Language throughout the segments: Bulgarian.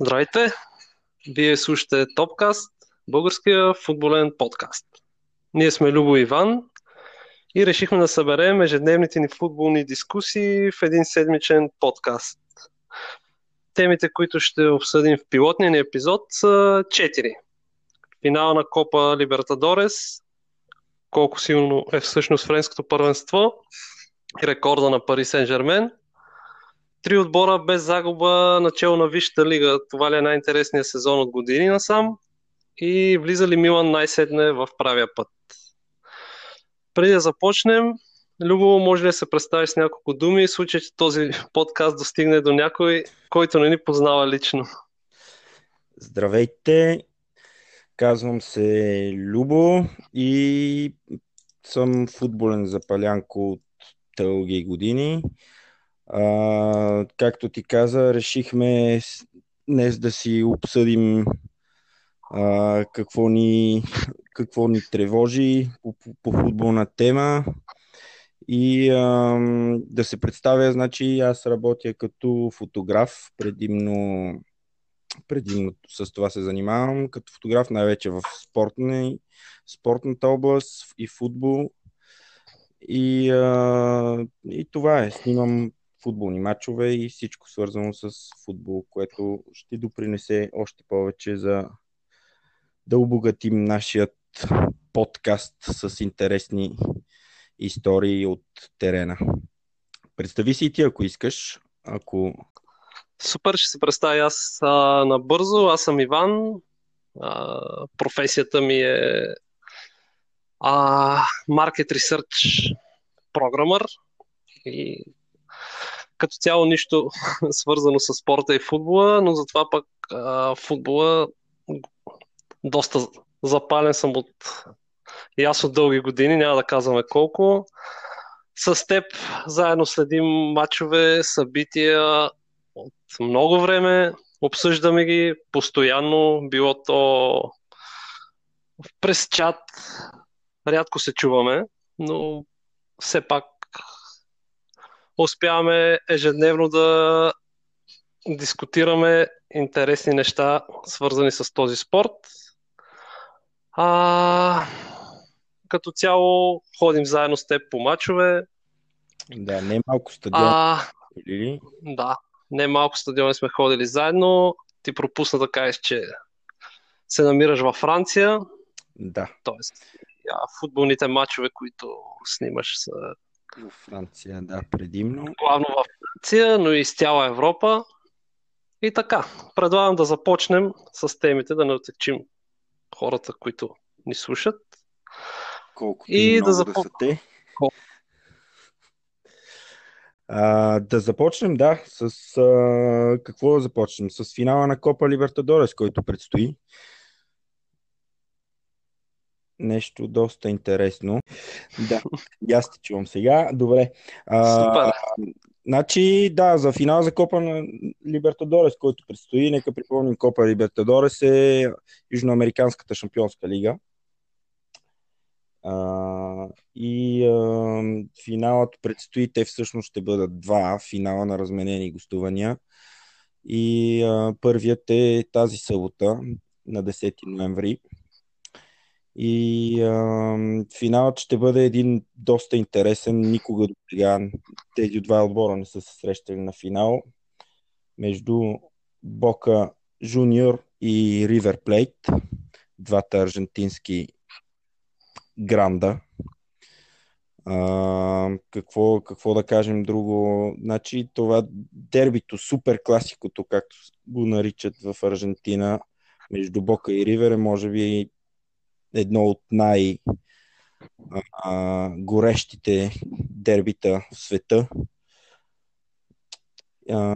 Здравейте! Вие слушате Топкаст, българския футболен подкаст. Ние сме Любо Иван и решихме да съберем ежедневните ни футболни дискусии в един седмичен подкаст. Темите, които ще обсъдим в пилотния ни епизод са четири. Финал на Копа Либертадорес, колко силно е всъщност френското първенство и рекорда на Пари Сен-Жермен – три отбора без загуба начало на Висшата лига. Това ли е най-интересният сезон от години насам? И влиза ли Милан най-седне в правия път? Преди да започнем, Любо, може ли да се представиш с няколко думи, в случай, че този подкаст достигне до някой, който не ни познава лично? Здравейте, казвам се Любо и съм футболен запалянко от дълги години. А, както ти каза, решихме днес да си обсъдим а, какво, ни, какво ни тревожи по, по, по футболна тема и а, да се представя, значи аз работя като фотограф, предимно, предимно с това се занимавам, като фотограф най-вече в спортна, спортната област и футбол. И, а, и това е. Снимам футболни матчове и всичко свързано с футбол, което ще допринесе още повече за да обогатим нашият подкаст с интересни истории от терена. Представи си и ти, ако искаш. Ако... Супер, ще се представя аз а, набързо. Аз съм Иван. А, професията ми е а, Market Research Programmer и като цяло нищо свързано с спорта и футбола, но затова пък а, футбола доста запален съм от и аз от дълги години, няма да казваме колко. С теб заедно следим матчове, събития от много време, обсъждаме ги постоянно, било то през чат, рядко се чуваме, но все пак успяваме ежедневно да дискутираме интересни неща, свързани с този спорт. А, като цяло ходим заедно с теб по мачове. Да, не малко стадион. А, или? Да, не малко стадиони сме ходили заедно. Ти пропусна да кажеш, че се намираш във Франция. Да. Тоест, футболните матчове, които снимаш са в Франция, да, предимно. Главно в Франция, но и с цяла Европа. И така, предлагам да започнем с темите, да не отекчим хората, които ни слушат. Колкото и да започнем. Да, те. А, да започнем, да, с а, какво да започнем? С финала на Копа Либертадорес, който предстои нещо доста интересно. Да, и аз те чувам сега. Добре. А, Супер. Значи, да, за финал за Копа на Либертадорес, който предстои, нека припомним Копа Либертадорес е Южноамериканската шампионска лига. А, и а, финалът предстои, те всъщност ще бъдат два финала на разменени гостувания. И а, първият е тази събота на 10 ноември и а, финалът ще бъде един доста интересен. Никога до сега тези два отбора не са се срещали на финал. Между Бока Жуниор и Ривер Плейт, двата аржентински гранда. А, какво, какво да кажем друго? Значи това дербито, супер класикото, както го наричат в Аржентина, между Бока и Ривер е може би едно от най- горещите дербита в света. А,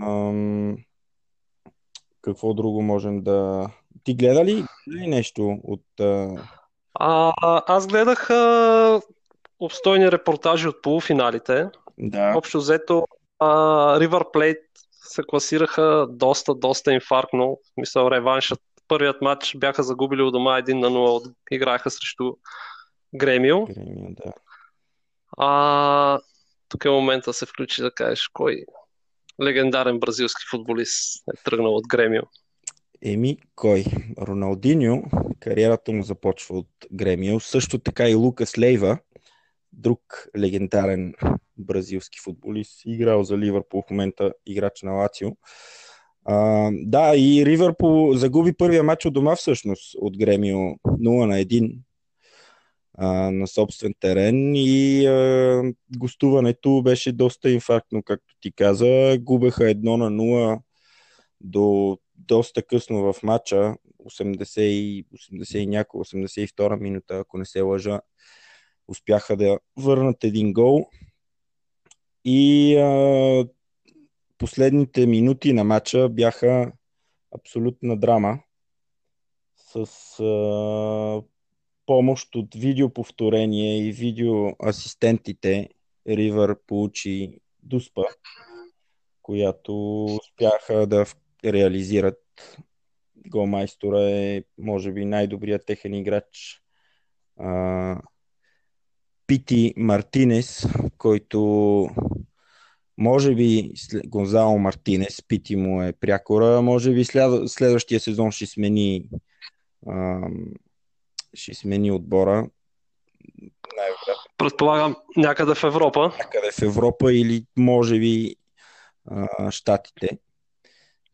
какво друго можем да... Ти гледа ли, ли нещо от... А, аз гледах а, обстойни репортажи от полуфиналите. Да. Общо взето River Plate се класираха доста, доста инфарктно. Мисля, реваншът първият матч бяха загубили от дома 1 на 0, играеха срещу Гремио. Гремио, да. А, тук е момента да се включи да кажеш кой легендарен бразилски футболист е тръгнал от Гремио. Еми, кой? Роналдиньо, кариерата му започва от Гремио, също така и Лукас Лейва, друг легендарен бразилски футболист, играл за Ливърпул в момента играч на Лацио. А, да, и Ливърпул загуби първия матч от дома всъщност от Гремио 0 на 1 а, на собствен терен и а, гостуването беше доста инфарктно, както ти каза. Губеха едно на 0 до доста късно в матча, 80, 80 и няколко, 82 минута, ако не се лъжа, успяха да върнат един гол. И а, последните минути на матча бяха абсолютна драма с а, помощ от видеоповторение и видеоасистентите Ривър получи дуспа, която успяха да реализират. Голмайстора е, може би, най-добрият техен играч. А, Пити Мартинес, който може би Гонзало Мартинес, Пити му е прякора, може би след, следващия сезон ще смени а, ще смени отбора. Най-вероятно. Предполагам някъде в Европа. Някъде в Европа или може би а, Штатите.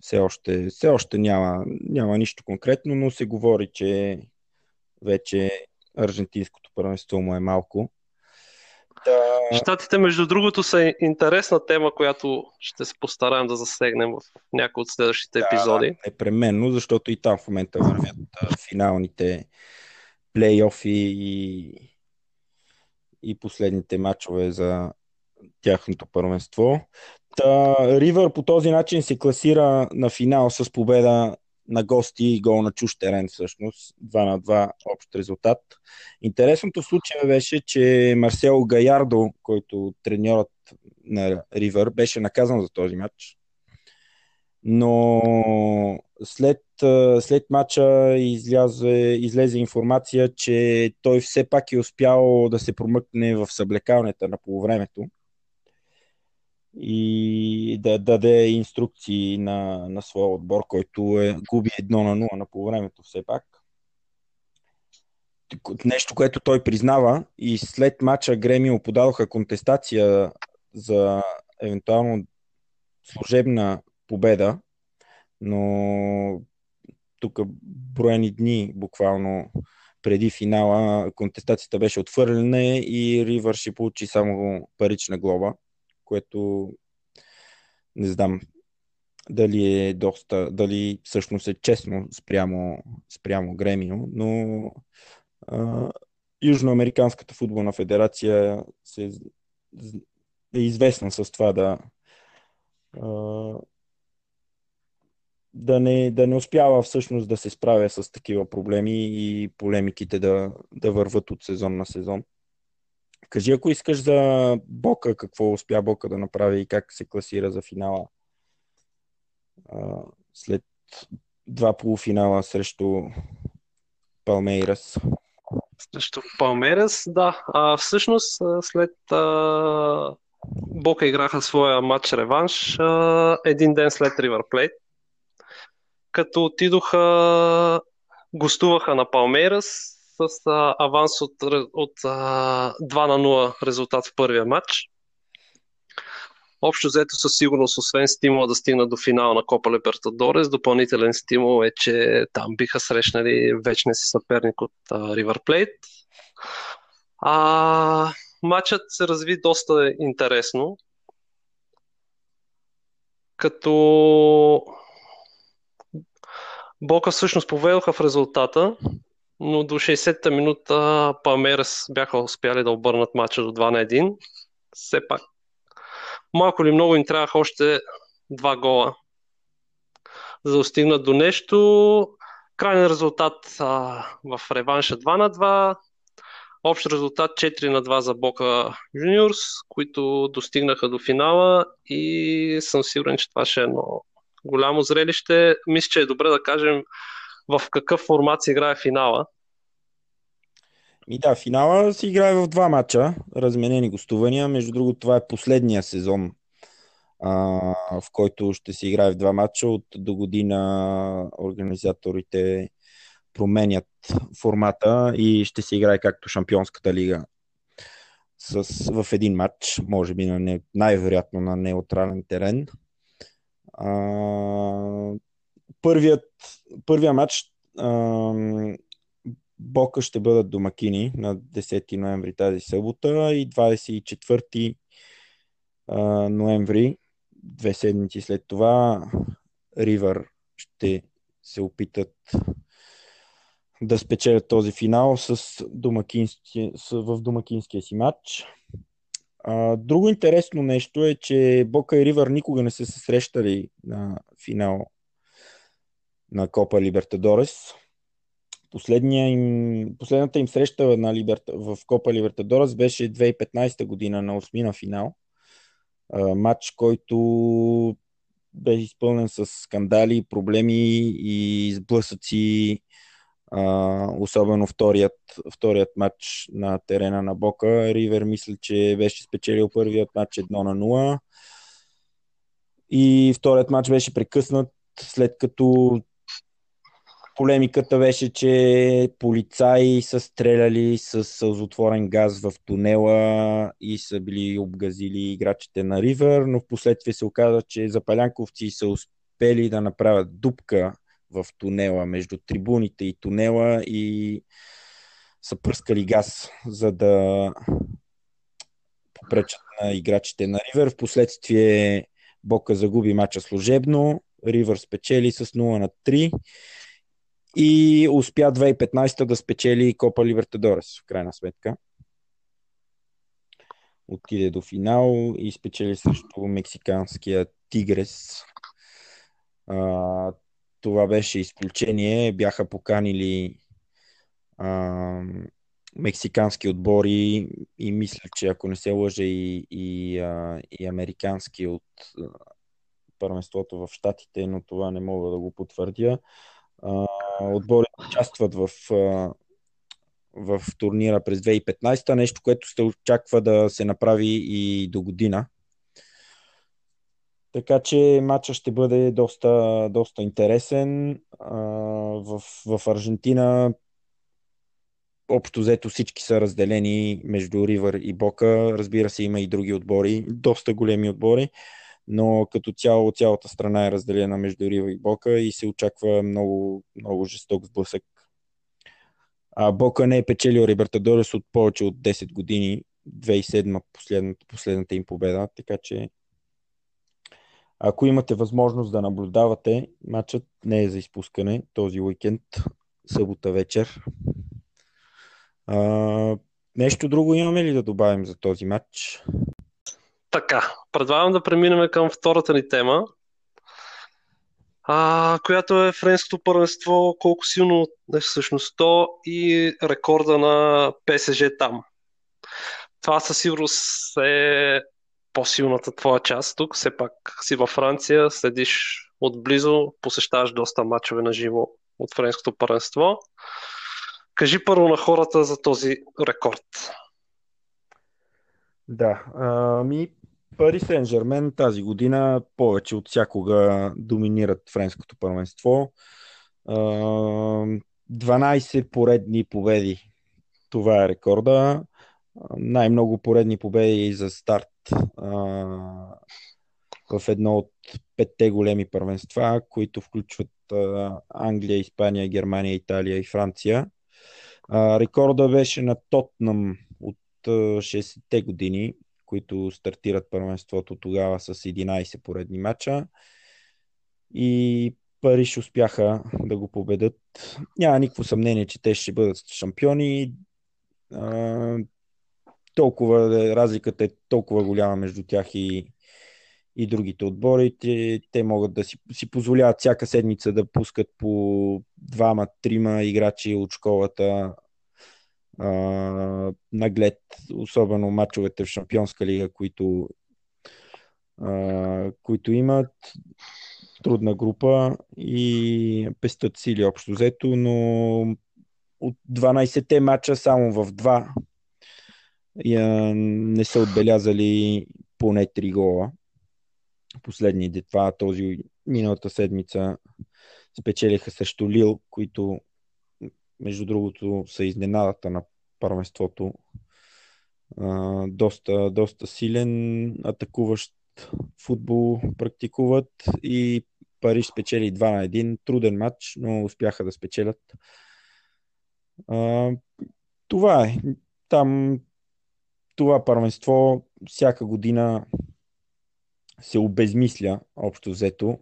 Все още, все още няма, няма нищо конкретно, но се говори, че вече аржентинското първенство му е малко. Да... Штатите, между другото, са интересна тема, която ще се постараем да засегнем в някои от следващите да, епизоди. Непременно, защото и там в момента вървят финалните плейофи и, и последните матчове за тяхното първенство. Та, Ривър по този начин се класира на финал с победа на гости и гол на чуж терен всъщност. 2 на 2 общ резултат. Интересното в случая беше, че Марсело Гаярдо, който треньорът на Ривър, беше наказан за този матч. Но след, след матча излязе, излезе информация, че той все пак е успял да се промъкне в съблекалнята на полувремето и да даде инструкции на, на своя отбор, който е, губи едно на 0 на полувремето все пак. Нещо, което той признава и след матча Гремио подадоха контестация за евентуално служебна победа, но тук броени дни буквално преди финала контестацията беше отвърлена и Ривър ще получи само парична глоба което не знам дали е доста, дали всъщност е честно спрямо, спрямо Гремио, но а, Южноамериканската футболна федерация се, е известна с това да а, да не, да не успява всъщност да се справя с такива проблеми и полемиките да, да върват от сезон на сезон. Кажи, ако искаш за Бока, какво успя Бока да направи и как се класира за финала след два полуфинала срещу Палмейрас. Срещу Палмейрас, да. А, всъщност, след а, Бока играха своя матч реванш един ден след Ривър Плейт, като отидоха, гостуваха на Палмейрас, с а, аванс от, от а, 2 на 0 резултат в първия матч. Общо взето със сигурност, освен стимула да стигнат до финала на Копа Либертадорес, допълнителен стимул е, че там биха срещнали вечния си съперник от Ривър Плейт. А, матчът се разви доста интересно, като Бока всъщност поведоха в резултата, но до 60-та минута Палмерс бяха успяли да обърнат матча до 2 на 1. Все пак. Малко ли много им трябваха още два гола, за да достигнат до нещо. Крайен резултат а, в реванша 2 на 2. Общ резултат 4 на 2 за Бока Юниорс, които достигнаха до финала и съм сигурен, че това ще е едно голямо зрелище. Мисля, че е добре да кажем в какъв формат се играе финала. И да, финала се играе в два матча, разменени гостувания. Между другото, това е последния сезон в който ще се играе в два матча. От до година организаторите променят формата и ще се играе както Шампионската лига с, в един матч, може би на не, най-вероятно на неутрален терен. А, първият, първия матч а, Бока ще бъдат домакини на 10 ноември тази събота и 24 ноември, две седмици след това, Ривър ще се опитат да спечелят този финал с домакински, с, в домакинския си матч. А, друго интересно нещо е, че Бока и Ривър никога не са се срещали на финал на Копа Либертадорес. Последната им среща на Либерта, в Копа Либертадорес беше 2015 година на осмина финал. Матч, който беше изпълнен с скандали, проблеми и сблъсъци особено вторият, вторият матч на терена на Бока. Ривер мисля, че беше спечелил първият матч 1 на 0 и вторият матч беше прекъснат след като полемиката беше, че полицаи са стреляли с сълзотворен газ в тунела и са били обгазили играчите на Ривер, но в последствие се оказа, че запалянковци са успели да направят дупка в тунела, между трибуните и тунела и са пръскали газ, за да попречат на играчите на Ривер. Впоследствие Бока загуби мача служебно, Ривър спечели с 0 на 3 и успя 2015 да спечели Копа Либертадорес, в крайна сметка. Отиде до финал и спечели срещу мексиканския Тигрес това беше изключение. Бяха поканили а, мексикански отбори и мисля, че ако не се лъжа и, и, а, и американски от а, първенството в Штатите, но това не мога да го потвърдя. А, отбори участват в, а, в турнира през 2015, нещо, което се очаква да се направи и до година. Така че матча ще бъде доста, доста интересен. В, в Аржентина общо взето всички са разделени между Ривър и Бока. Разбира се, има и други отбори, доста големи отбори, но като цяло цялата страна е разделена между Ривър и Бока и се очаква много, много жесток сблъсък. А Бока не е печелил Либертадорес от повече от 10 години, 2007 последната, последната им победа, така че ако имате възможност да наблюдавате, матчът не е за изпускане този уикенд, събота вечер. А, нещо друго имаме ли да добавим за този матч? Така, предлагам да преминем към втората ни тема, а, която е френското първенство, колко силно е всъщност то и рекорда на ПСЖ там. Това със сигурност е по-силната твоя част тук. Все пак си във Франция, следиш отблизо, посещаваш доста мачове на живо от френското първенство. Кажи първо на хората за този рекорд. Да, ми Пари Сен Жермен тази година повече от всякога доминират френското първенство. 12 поредни победи. Това е рекорда. Най-много поредни победи за старт в едно от петте големи първенства, които включват Англия, Испания, Германия, Италия и Франция. Рекорда беше на Тотнам от 60-те години, които стартират първенството тогава с 11 поредни мача. И Париж успяха да го победат. Няма никакво съмнение, че те ще бъдат шампиони толкова, разликата е толкова голяма между тях и, и другите отбори. Те, те могат да си, си позволяват всяка седмица да пускат по двама, трима играчи от школата а, наглед, особено мачовете в Шампионска лига, които, а, които имат трудна група и пестат сили общо взето, но от 12-те мача само в два не са отбелязали поне 3 гола. последни това, този миналата седмица спечелиха срещу Лил, които между другото са изненадата на първенството. доста, доста силен атакуващ футбол практикуват и Париж спечели 2 на 1. Труден матч, но успяха да спечелят. Това е. Там това първенство всяка година се обезмисля общо взето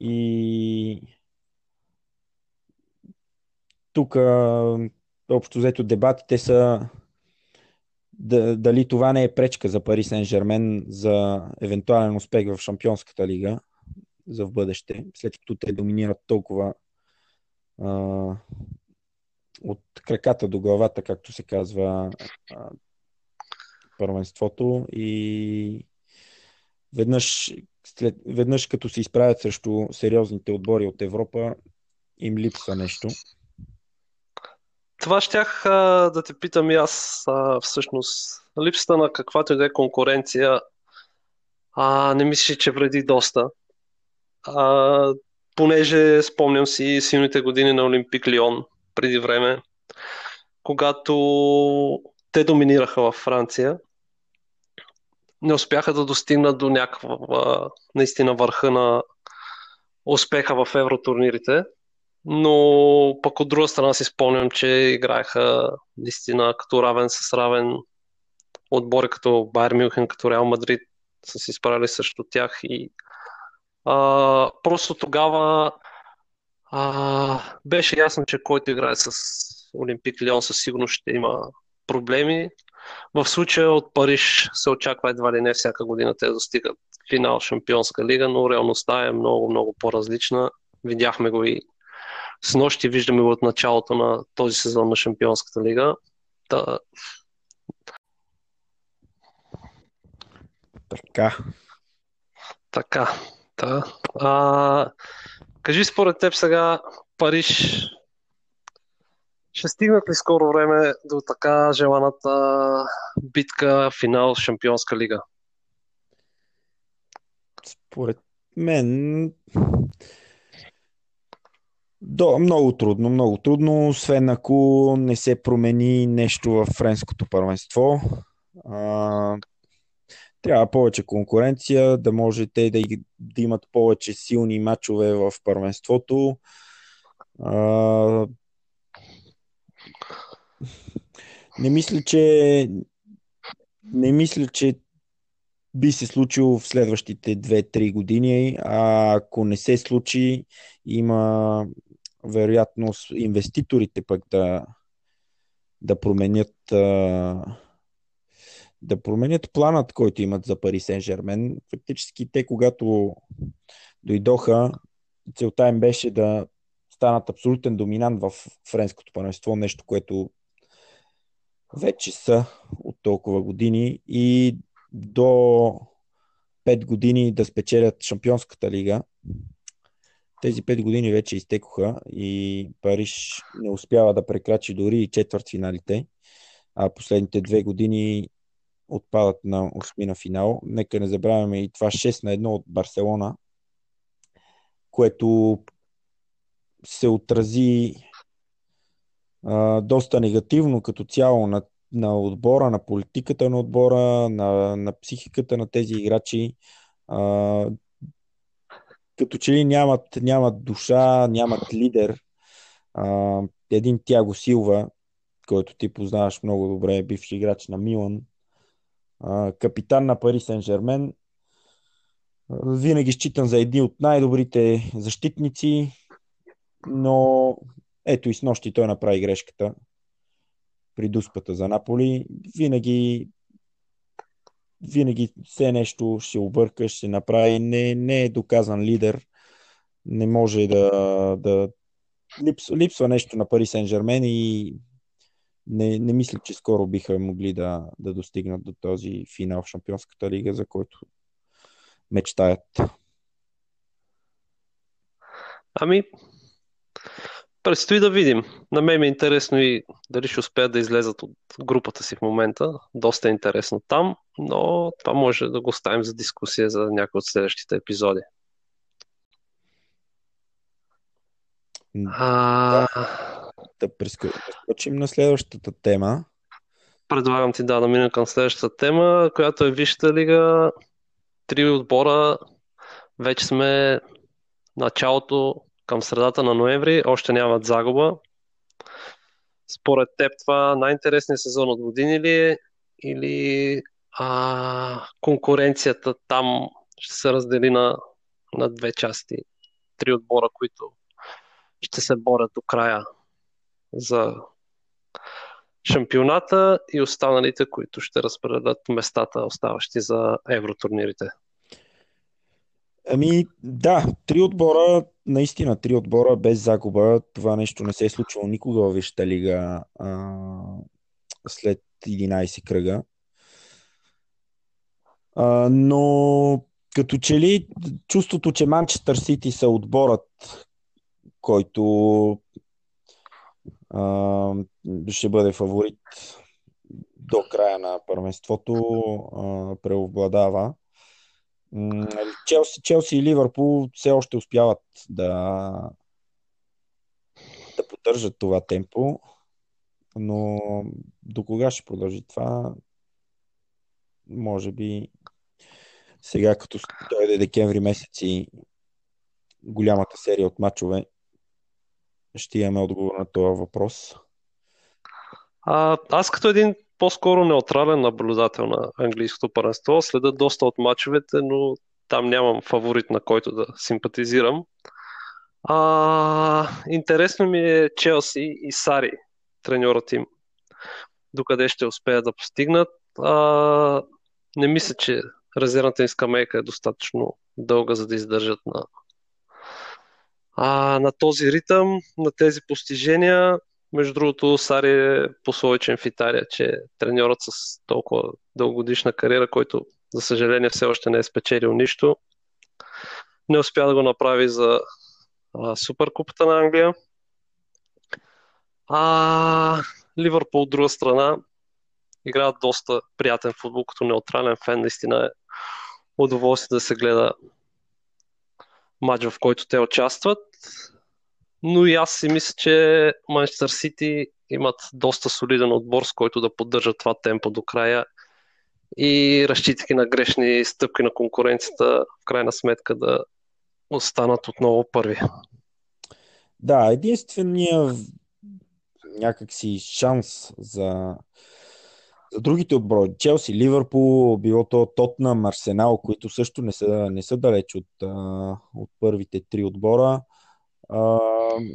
и тук общо взето дебатите са дали това не е пречка за Пари Сен Жермен за евентуален успех в Шампионската лига за в бъдеще, след като те доминират толкова а, от краката до главата, както се казва а, първенството и веднъж, след, веднъж като се изправят срещу сериозните отбори от Европа, им липсва нещо. Това щях а, да те питам и аз а, всъщност. Липсата на каквато и да е конкуренция а, не мисля, че вреди доста. А, понеже спомням си силните години на Олимпик Лион преди време, когато те доминираха във Франция, не успяха да достигнат до някаква наистина върха на успеха в евротурнирите, но пък от друга страна си спомням, че играеха наистина като равен с равен отбори като Байер Мюнхен, като Реал Мадрид са се изправили срещу тях и а, просто тогава а, беше ясно, че който играе с Олимпик Лион със сигурност ще има проблеми. В случая от Париж се очаква едва ли не всяка година те достигат финал Шампионска лига, но реалността е много, много по-различна. Видяхме го и с нощи, виждаме го от началото на този сезон на Шампионската лига. Та... Така. Така. Да. А, кажи според теб сега Париж ще стигнат ли скоро време до така желаната битка финал Шампионска лига? Според мен до, много трудно, много трудно, освен ако не се промени нещо в френското първенство. А, трябва повече конкуренция, да може те да, да имат повече силни матчове в първенството. А, не мисля, че не мисля, че би се случило в следващите 2-3 години, а ако не се случи, има вероятност инвеститорите пък да, да променят да променят планът, който имат за Пари Сен Жермен. Фактически те, когато дойдоха, целта им беше да станат абсолютен доминант в френското първенство, нещо, което вече са от толкова години и до 5 години да спечелят Шампионската лига. Тези 5 години вече изтекоха и Париж не успява да прекрачи дори и четвърт финалите, а последните две години отпадат на осмина финал. Нека не забравяме и това 6 на 1 от Барселона, което се отрази а, доста негативно като цяло на, на отбора, на политиката на отбора, на, на психиката на тези играчи. А, като че ли нямат, нямат душа, нямат лидер. А, един Тяго Силва, който ти познаваш много добре, бивши играч на Милан, капитан на Пари Сен Жермен. Винаги считан за един от най-добрите защитници, но ето и с нощи той направи грешката при дуспата за Наполи. Винаги винаги все нещо ще обърка, ще направи. Не, не е доказан лидер. Не може да, да липсва, липсва нещо на Пари Сен Жермен и не, не мисля, че скоро биха могли да, да достигнат до този финал в Шампионската лига, за който мечтаят. Ами, Предстои да видим. На мен ми е интересно и дали ще успеят да излезат от групата си в момента. Доста е интересно там, но това може да го оставим за дискусия за някои от следващите епизоди. А... Да прескочим на следващата тема. Предлагам ти да, да минем към следващата тема, която е Висшата лига. Три отбора. Вече сме началото към средата на ноември. Още нямат загуба. Според теб това най-интересният сезон от години ли е? Или а, конкуренцията там ще се раздели на, на две части? Три отбора, които ще се борят до края за шампионата и останалите, които ще разпределят местата, оставащи за евротурнирите. Ами да, три отбора, наистина три отбора без загуба. Това нещо не се е случвало никога в Висшата лига а, след 11 кръга. А, но като че ли чувството, че Манчестър Сити са отборът, който а, ще бъде фаворит до края на първенството, а, преобладава. Челси, Челси и Ливърпул все още успяват да, да поддържат това темпо, но до кога ще продължи това? Може би сега, като дойде декември месец и голямата серия от матчове, ще имаме отговор на този въпрос. А, аз като един по-скоро неутрален наблюдател на английското първенство, следа доста от мачовете, но там нямам фаворит на който да симпатизирам. А, интересно ми е Челси и Сари, треньорът им. Докъде ще успеят да постигнат. А, не мисля, че резервната им скамейка е достатъчно дълга, за да издържат на, а, на този ритъм, на тези постижения. Между другото, Сари е пословичен в Италия, че е треньорът с толкова дългогодишна кариера, който за съжаление все още не е спечелил нищо. Не успя да го направи за а, Суперкупата на Англия. А Ливърпул от друга страна играят доста приятен футбол, като неутрален фен. Наистина е удоволствие да се гледа матч, в който те участват. Но и аз си мисля, че Манчестър Сити имат доста солиден отбор, с който да поддържат това темпо до края и разчитайки на грешни стъпки на конкуренцията, в крайна сметка да останат отново първи. Да, единствения някакси шанс за, за другите отбори, Челси, Ливърпул, било то Тотнам, Арсенал, които също не са, не са далеч от, от първите три отбора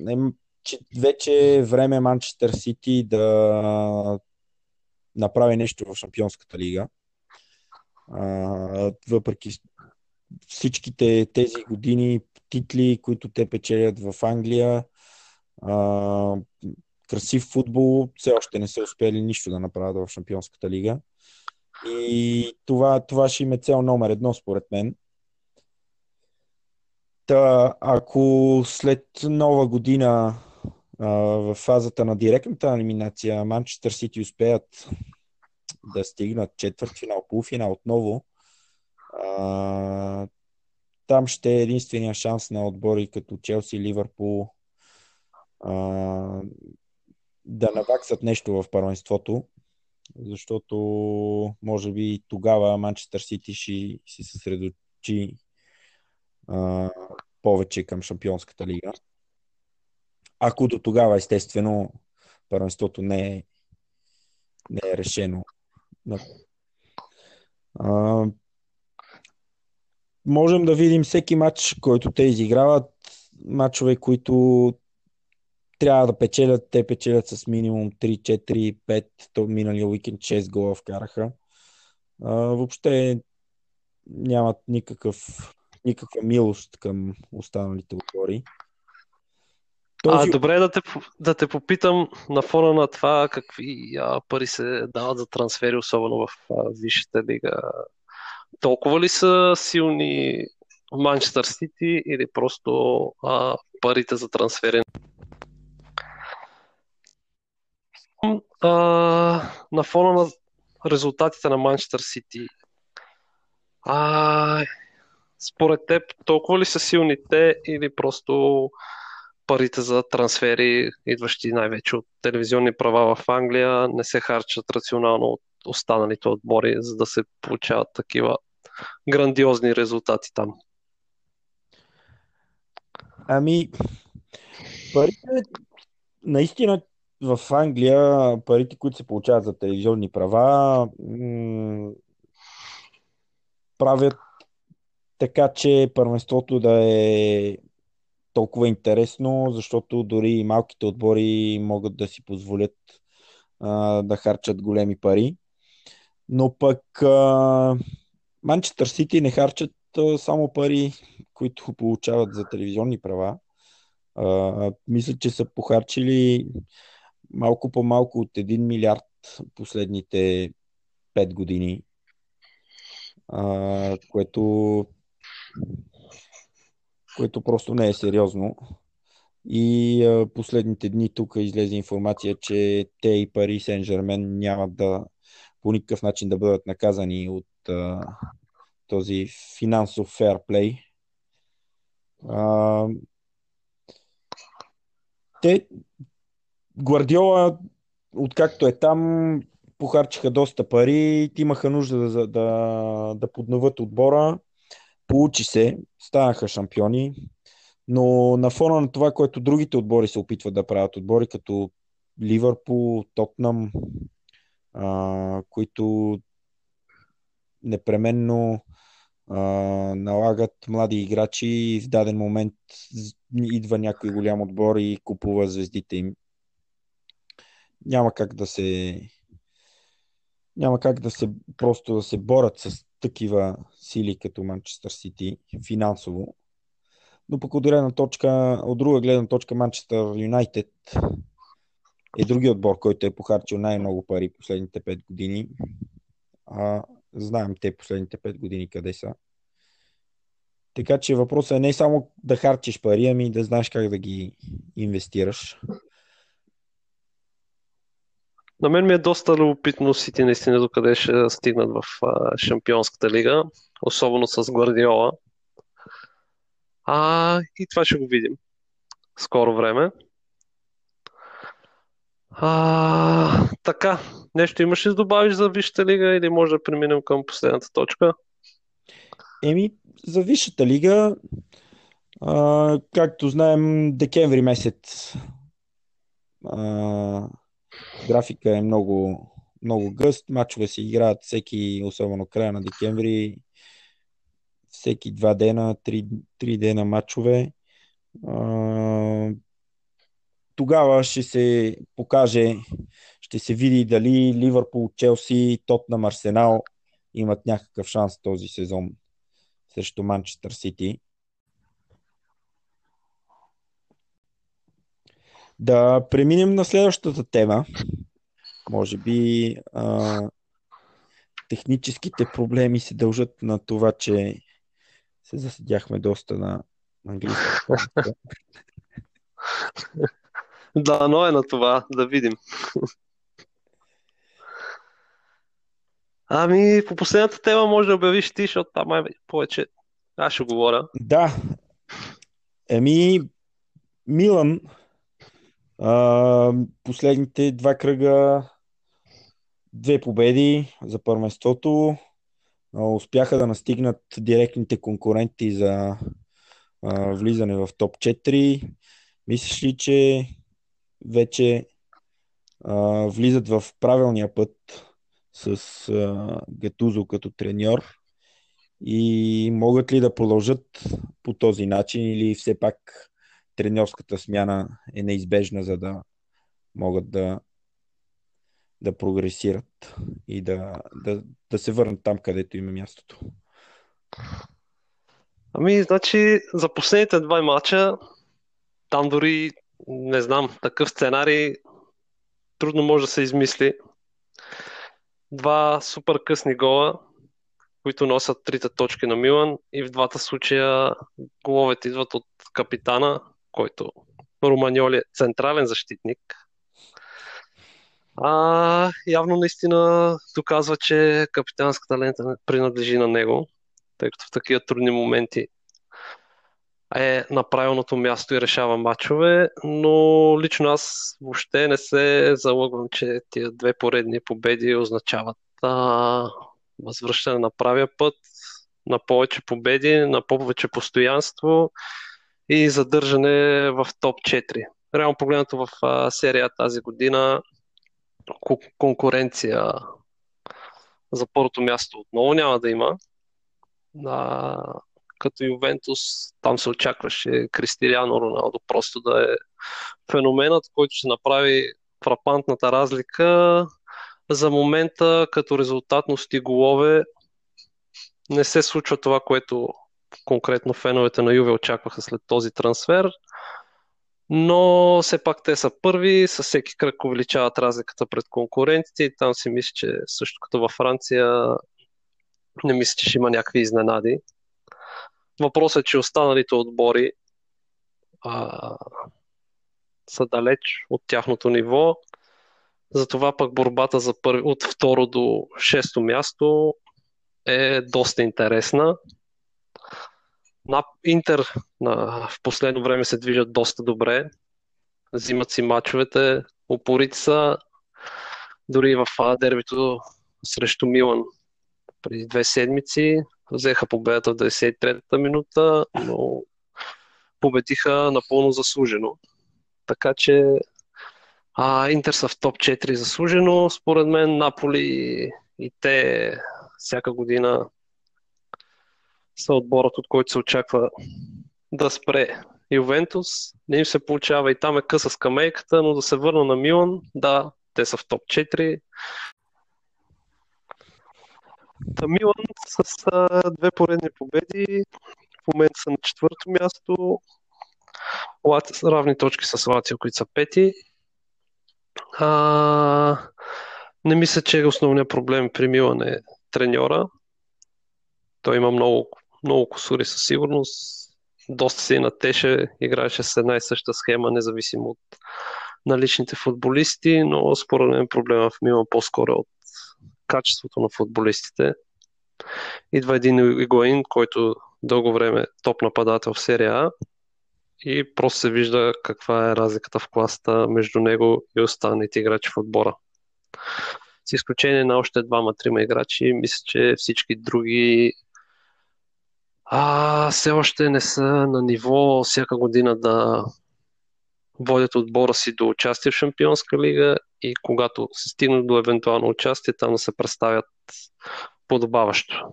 е, че вече е време Манчестър Сити да направи нещо в Шампионската лига. А, въпреки всичките тези години титли, които те печелят в Англия, а, красив футбол, все още не са успели нищо да направят в Шампионската лига. И това, това ще им е цел номер едно, според мен. Та, ако след нова година в фазата на директната елиминация Манчестър Сити успеят да стигнат четвъртфинал, полуфинал отново, там ще е единствения шанс на отбори като Челси Ливърпул а, да наваксат нещо в първенството, защото може би тогава Манчестър Сити ще се съсредочи повече към Шампионската лига. Ако до тогава, естествено, първенството не е, не е решено. А, можем да видим всеки матч, който те изиграват, матчове, които трябва да печелят, те печелят с минимум 3, 4, 5, то миналия уикенд 6 гола вкараха. А, въобще нямат никакъв никаква милост към останалите отбори. Този... А, добре да те, да те попитам на фона на това какви а, пари се дават за трансфери, особено в а, Висшата лига. Толкова ли са силни Манчестър Сити или просто а, парите за трансфери? а, на фона на резултатите на Манчестър Сити. А, според теб, толкова ли са силни те или просто парите за трансфери, идващи най-вече от телевизионни права в Англия, не се харчат рационално от останалите отбори, за да се получават такива грандиозни резултати там? Ами, парите, наистина в Англия парите, които се получават за телевизионни права, м- правят така, че първенството да е толкова интересно, защото дори и малките отбори могат да си позволят а, да харчат големи пари. Но пък Манчестър Сити не харчат а, само пари, които получават за телевизионни права. А, мисля, че са похарчили малко по-малко от 1 милиард последните 5 години, а, което, което просто не е сериозно. И а, последните дни тук излезе информация, че те и Пари Сен Жермен нямат да по никакъв начин да бъдат наказани от а, този финансов фейрплей. А, те Гвардиола, откакто е там, похарчиха доста пари, имаха нужда да, да, да подноват отбора. Получи се, станаха шампиони, но на фона на това, което другите отбори се опитват да правят, отбори като Ливърпул, Тотнам, а, които непременно а, налагат млади играчи и в даден момент идва някой голям отбор и купува звездите им. Няма как да се няма как да се просто да се борят с такива сили като Манчестър Сити финансово. Но пък от, точка, от друга гледна точка Манчестър Юнайтед е други отбор, който е похарчил най-много пари последните 5 години. А, знаем те последните 5 години къде са. Така че въпросът е не само да харчиш пари, ами да знаеш как да ги инвестираш. На мен ми е доста любопитно Сити наистина до къде ще стигнат в а, Шампионската лига, особено с Гвардиола. А, и това ще го видим скоро време. А, така, нещо имаш ли да добавиш за Висшата лига или може да преминем към последната точка? Еми, за Висшата лига, а, както знаем, декември месец а, Графика е много, много гъст. Мачове се играят всеки, особено края на декември, всеки два дена, три, три дена мачове. тогава ще се покаже, ще се види дали Ливърпул, Челси, Тотнам, Арсенал имат някакъв шанс този сезон срещу Манчестър Сити. Да преминем на следващата тема. Може би а, техническите проблеми се дължат на това, че се заседяхме доста на английски. да, но е на това, да видим. Ами, по последната тема може да обявиш ти, защото там е повече. Аз ще говоря. Да. Еми, Милан последните два кръга, две победи за първенството. Успяха да настигнат директните конкуренти за влизане в топ 4. Мислиш ли, че вече влизат в правилния път с а, Гетузо като треньор и могат ли да продължат по този начин или все пак треньорската смяна е неизбежна, за да могат да, да прогресират и да, да, да се върнат там, където има мястото. Ами, значи, за последните два мача, там дори, не знам, такъв сценарий трудно може да се измисли. Два супер късни гола, които носят трите точки на Милан и в двата случая головете идват от капитана който Романьоли е централен защитник. А, явно наистина доказва, че капитанската лента принадлежи на него, тъй като в такива трудни моменти е на правилното място и решава матчове, но лично аз въобще не се залъгвам, че тия две поредни победи означават а, възвръщане на правия път, на повече победи, на повече постоянство и задържане в топ 4. Реално погледнато в а, серия тази година конкуренция за първото място отново няма да има. А, като Ювентус, там се очакваше Кристиляно Роналдо просто да е феноменът, който ще направи фрапантната разлика. За момента, като резултатност и голове, не се случва това, което конкретно феновете на Юве очакваха след този трансфер. Но все пак те са първи, със всеки кръг увеличават разликата пред конкурентите и там си мисля, че също като във Франция не мисля, че ще има някакви изненади. Въпросът е, че останалите отбори а, са далеч от тяхното ниво. Затова пък борбата за първи, от второ до шесто място е доста интересна. Интер на, в последно време се движат доста добре. Взимат си мачовете, упорити са. Дори в дербито срещу Милан преди две седмици взеха победата в 93-та минута, но победиха напълно заслужено. Така че а, Интер са в топ 4 заслужено. Според мен Наполи и те всяка година са отборът, от който се очаква да спре Ювентус. Не им се получава и там е къса скамейката, но да се върна на Милан, да, те са в топ 4. Та Милан с а, две поредни победи в момента са на четвърто място. Лати, равни точки с Лацио, които са пети. А, не мисля, че основният проблем при Милан е треньора. Той има много, много косури със сигурност. Доста се натеше, играеше с една и съща схема, независимо от наличните футболисти, но според мен проблема в Милан по-скоро е от качеството на футболистите. Идва един Игуаин, който дълго време е топ нападател в серия А и просто се вижда каква е разликата в класата между него и останалите играчи в отбора. С изключение на още двама-трима играчи, мисля, че всички други а, все още не са на ниво всяка година да водят отбора си до участие в Шампионска лига и когато се стигнат до евентуално участие, там да се представят подобаващо.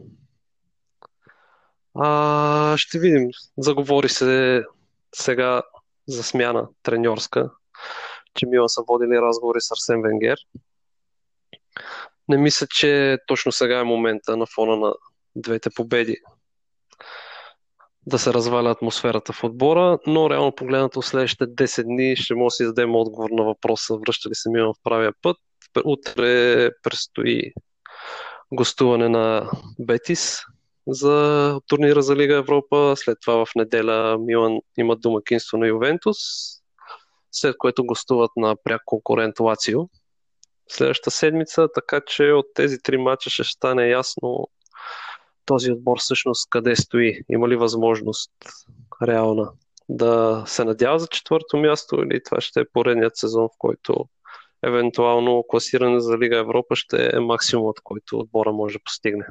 А, ще видим. Заговори се сега за смяна треньорска, че Мила са водили разговори с Арсен Венгер. Не мисля, че точно сега е момента на фона на двете победи да се разваля атмосферата в отбора, но реално погледнато следващите 10 дни ще може да си дадем отговор на въпроса връща ли се Милан в правия път. Утре предстои гостуване на Бетис за турнира за Лига Европа. След това в неделя Милан има домакинство на Ювентус, след което гостуват на пряк конкурент Лацио следващата седмица, така че от тези три мача ще стане ясно този отбор всъщност къде стои, има ли възможност реална да се надява за четвърто място или това ще е поредният сезон, в който евентуално класиране за Лига Европа ще е максимумът, който отбора може да постигне.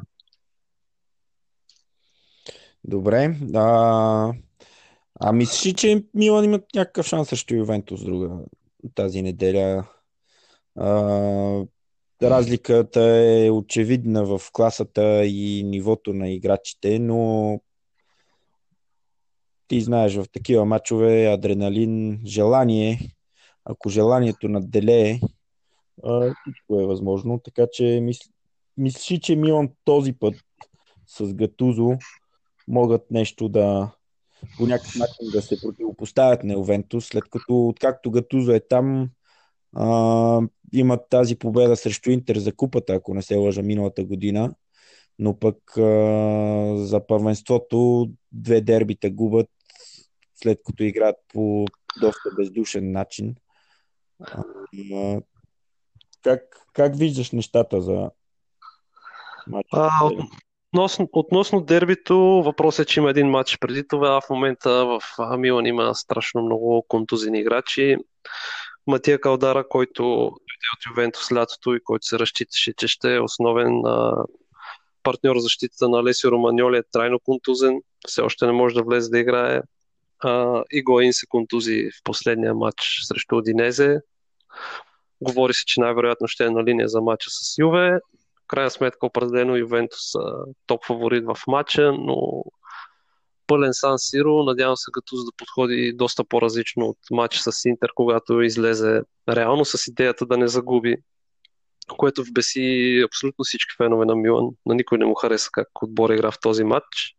Добре. А, а мислиш, че Милан имат някакъв шанс срещу Ювентус друга тази неделя? А, разликата е очевидна в класата и нивото на играчите, но ти знаеш, в такива матчове адреналин, желание, ако желанието надделее, всичко е възможно. Така че мис... мисли, че Милан този път с Гатузо могат нещо да по някакъв начин да се противопоставят на Ювентус, след като откакто Гатузо е там, а, имат тази победа срещу Интер за купата, ако не се лъжа миналата година, но пък а, за първенството две дербита губят, след като играят по доста бездушен начин. А, Как, как виждаш нещата за матча? А, относно, относно дербито, въпросът е, че има един матч преди това. В момента в Милан има страшно много контузини играчи. Матия Калдара, който дойде от Ювентус лятото и който се разчиташе, че ще е основен а, партньор защитата на Лесио Романьоли е трайно контузен. Все още не може да влезе да играе. А, Игоин се контузи в последния матч срещу Одинезе. Говори се, че най-вероятно ще е на линия за матча с Юве. В крайна сметка определено Ювентус топ фаворит в матча, но пълен Сан Сиро. Надявам се Гатуз да подходи доста по-различно от матча с Интер, когато излезе реално с идеята да не загуби, което вбеси абсолютно всички фенове на Милан. На никой не му хареса как отбор игра в този матч.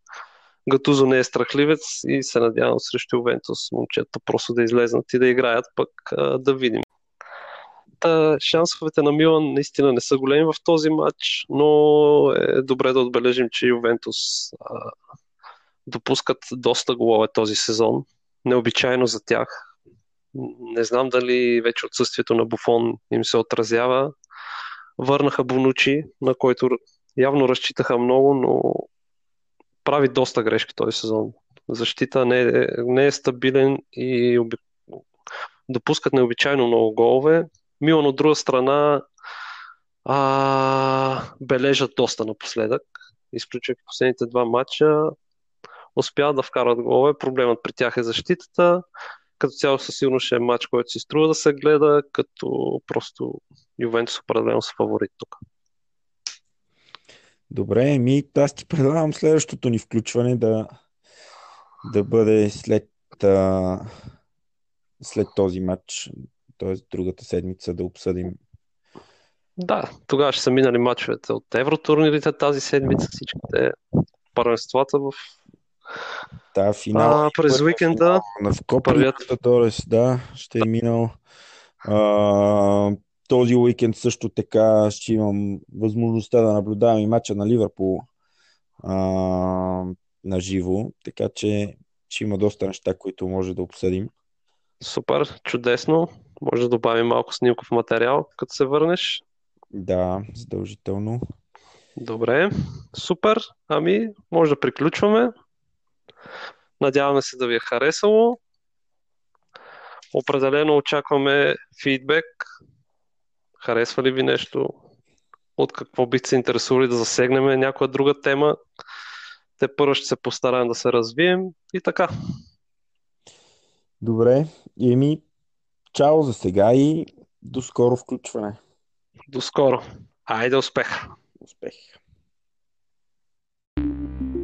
Гатузо не е страхливец и се надявам срещу Ювентус момчета просто да излезнат и да играят, пък да видим. Та, шансовете на Милан наистина не са големи в този матч, но е добре да отбележим, че Ювентус а, допускат доста голове този сезон. Необичайно за тях. Не знам дали вече отсъствието на Буфон им се отразява. Върнаха Бонучи, на който явно разчитаха много, но прави доста грешки този сезон. Защита не е, не е стабилен и оби... допускат необичайно много голове. Милан от друга страна а, бележат доста напоследък. Изключвайки последните два матча, успяват да вкарат голове. Проблемът при тях е защитата. Като цяло със сигурност ще е матч, който си струва да се гледа, като просто Ювентус определено са фаворит тук. Добре, ми аз ти предлагам следващото ни включване да, да бъде след, а, след този матч, т.е. другата седмица да обсъдим. Да, тогава ще са минали матчовете от евротурнирите тази седмица, всичките първенствата в да, финал. А, през уикенда. На в Копа да, ще е минал. А, този уикенд също така ще имам възможността да наблюдавам и мача на Ливърпул а, на живо, така че ще има доста неща, които може да обсъдим. Супер, чудесно. Може да добавим малко снимков материал, като се върнеш. Да, задължително. Добре, супер. Ами, може да приключваме. Надяваме се да ви е харесало. Определено очакваме фидбек. Харесва ли ви нещо? От какво бихте се интересували да засегнем някоя друга тема? Те първо ще се постараем да се развием и така. Добре, Еми, чао за сега и до скоро включване. До скоро. Айде успех! Успех!